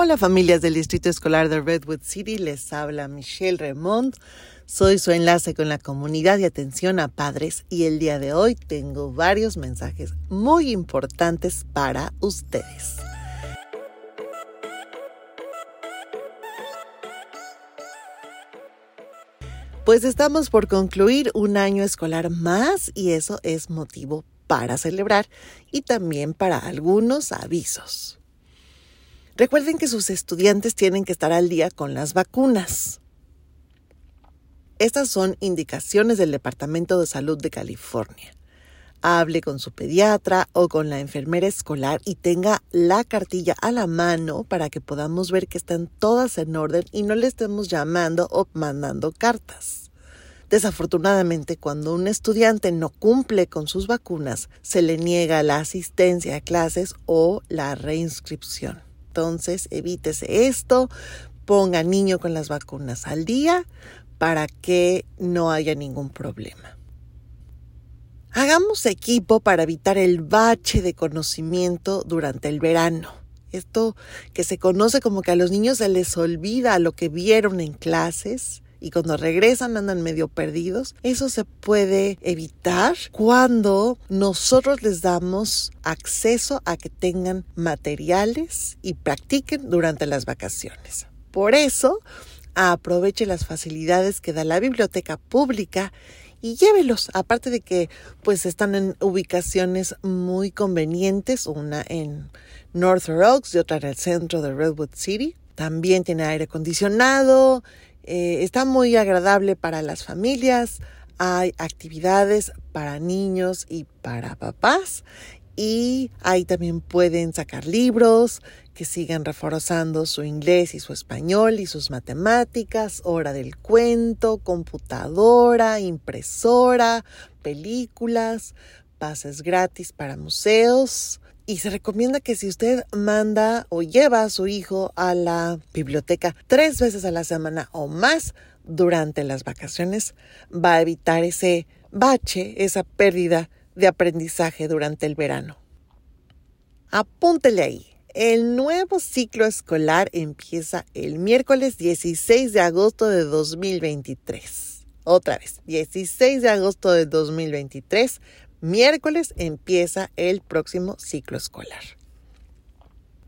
Hola familias del Distrito Escolar de Redwood City, les habla Michelle Remond. Soy su enlace con la comunidad de atención a padres y el día de hoy tengo varios mensajes muy importantes para ustedes. Pues estamos por concluir un año escolar más y eso es motivo para celebrar y también para algunos avisos. Recuerden que sus estudiantes tienen que estar al día con las vacunas. Estas son indicaciones del Departamento de Salud de California. Hable con su pediatra o con la enfermera escolar y tenga la cartilla a la mano para que podamos ver que están todas en orden y no le estemos llamando o mandando cartas. Desafortunadamente, cuando un estudiante no cumple con sus vacunas, se le niega la asistencia a clases o la reinscripción. Entonces, evítese esto, ponga niño con las vacunas al día para que no haya ningún problema. Hagamos equipo para evitar el bache de conocimiento durante el verano. Esto que se conoce como que a los niños se les olvida lo que vieron en clases y cuando regresan andan medio perdidos. Eso se puede evitar cuando nosotros les damos acceso a que tengan materiales y practiquen durante las vacaciones. Por eso, aproveche las facilidades que da la biblioteca pública y llévelos, aparte de que pues están en ubicaciones muy convenientes, una en North Oaks y otra en el centro de Redwood City. También tiene aire acondicionado, eh, está muy agradable para las familias, hay actividades para niños y para papás y ahí también pueden sacar libros que sigan reforzando su inglés y su español y sus matemáticas, hora del cuento, computadora, impresora, películas, pases gratis para museos, y se recomienda que si usted manda o lleva a su hijo a la biblioteca tres veces a la semana o más durante las vacaciones, va a evitar ese bache, esa pérdida de aprendizaje durante el verano. Apúntele ahí. El nuevo ciclo escolar empieza el miércoles 16 de agosto de 2023. Otra vez, 16 de agosto de 2023 miércoles empieza el próximo ciclo escolar.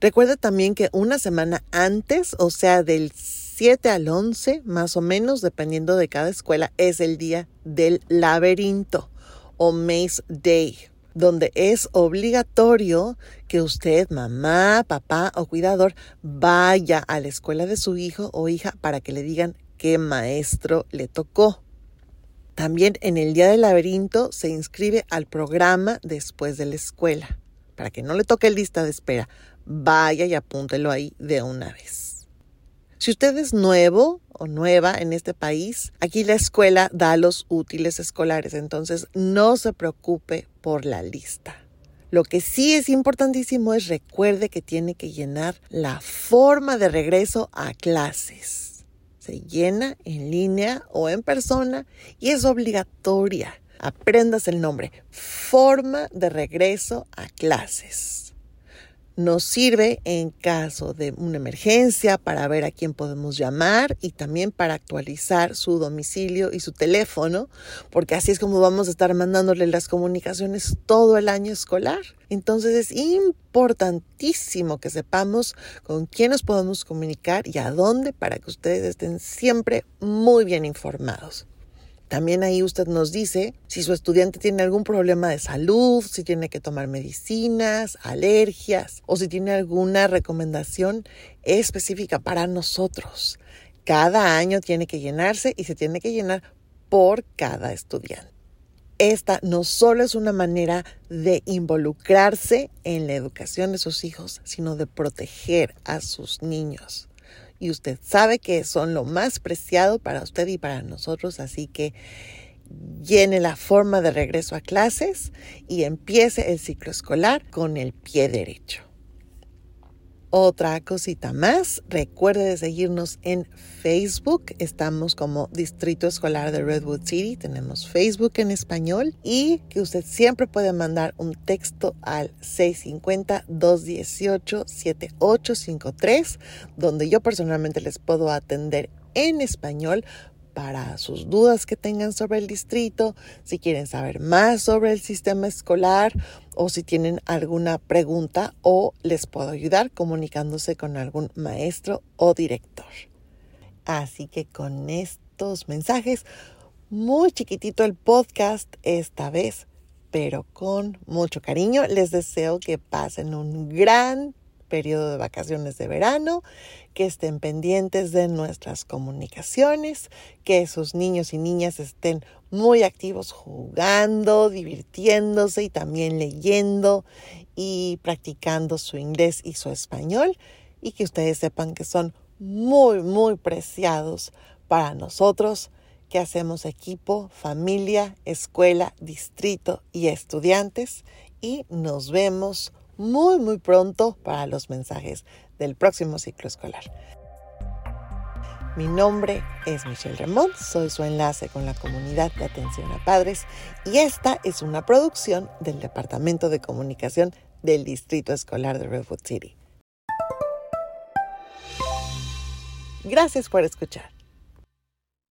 Recuerda también que una semana antes, o sea, del 7 al 11, más o menos, dependiendo de cada escuela, es el día del laberinto o Maze Day, donde es obligatorio que usted, mamá, papá o cuidador, vaya a la escuela de su hijo o hija para que le digan qué maestro le tocó. También en el día del laberinto se inscribe al programa después de la escuela. Para que no le toque lista de espera, vaya y apúntelo ahí de una vez. Si usted es nuevo o nueva en este país, aquí la escuela da los útiles escolares, entonces no se preocupe por la lista. Lo que sí es importantísimo es recuerde que tiene que llenar la forma de regreso a clases se llena en línea o en persona y es obligatoria. Aprendas el nombre. Forma de regreso a clases nos sirve en caso de una emergencia para ver a quién podemos llamar y también para actualizar su domicilio y su teléfono, porque así es como vamos a estar mandándole las comunicaciones todo el año escolar. Entonces es importantísimo que sepamos con quién nos podemos comunicar y a dónde para que ustedes estén siempre muy bien informados. También ahí usted nos dice si su estudiante tiene algún problema de salud, si tiene que tomar medicinas, alergias o si tiene alguna recomendación específica para nosotros. Cada año tiene que llenarse y se tiene que llenar por cada estudiante. Esta no solo es una manera de involucrarse en la educación de sus hijos, sino de proteger a sus niños y usted sabe que son lo más preciado para usted y para nosotros, así que llene la forma de regreso a clases y empiece el ciclo escolar con el pie derecho. Otra cosita más, recuerde de seguirnos en Facebook. Estamos como Distrito Escolar de Redwood City. Tenemos Facebook en español y que usted siempre puede mandar un texto al 650-218-7853, donde yo personalmente les puedo atender en español para sus dudas que tengan sobre el distrito, si quieren saber más sobre el sistema escolar o si tienen alguna pregunta o les puedo ayudar comunicándose con algún maestro o director. Así que con estos mensajes, muy chiquitito el podcast esta vez, pero con mucho cariño, les deseo que pasen un gran periodo de vacaciones de verano, que estén pendientes de nuestras comunicaciones, que sus niños y niñas estén muy activos jugando, divirtiéndose y también leyendo y practicando su inglés y su español y que ustedes sepan que son muy, muy preciados para nosotros que hacemos equipo, familia, escuela, distrito y estudiantes y nos vemos muy, muy pronto para los mensajes del próximo ciclo escolar. Mi nombre es Michelle Remont, soy su enlace con la comunidad de atención a padres y esta es una producción del Departamento de Comunicación del Distrito Escolar de Redwood City. Gracias por escuchar.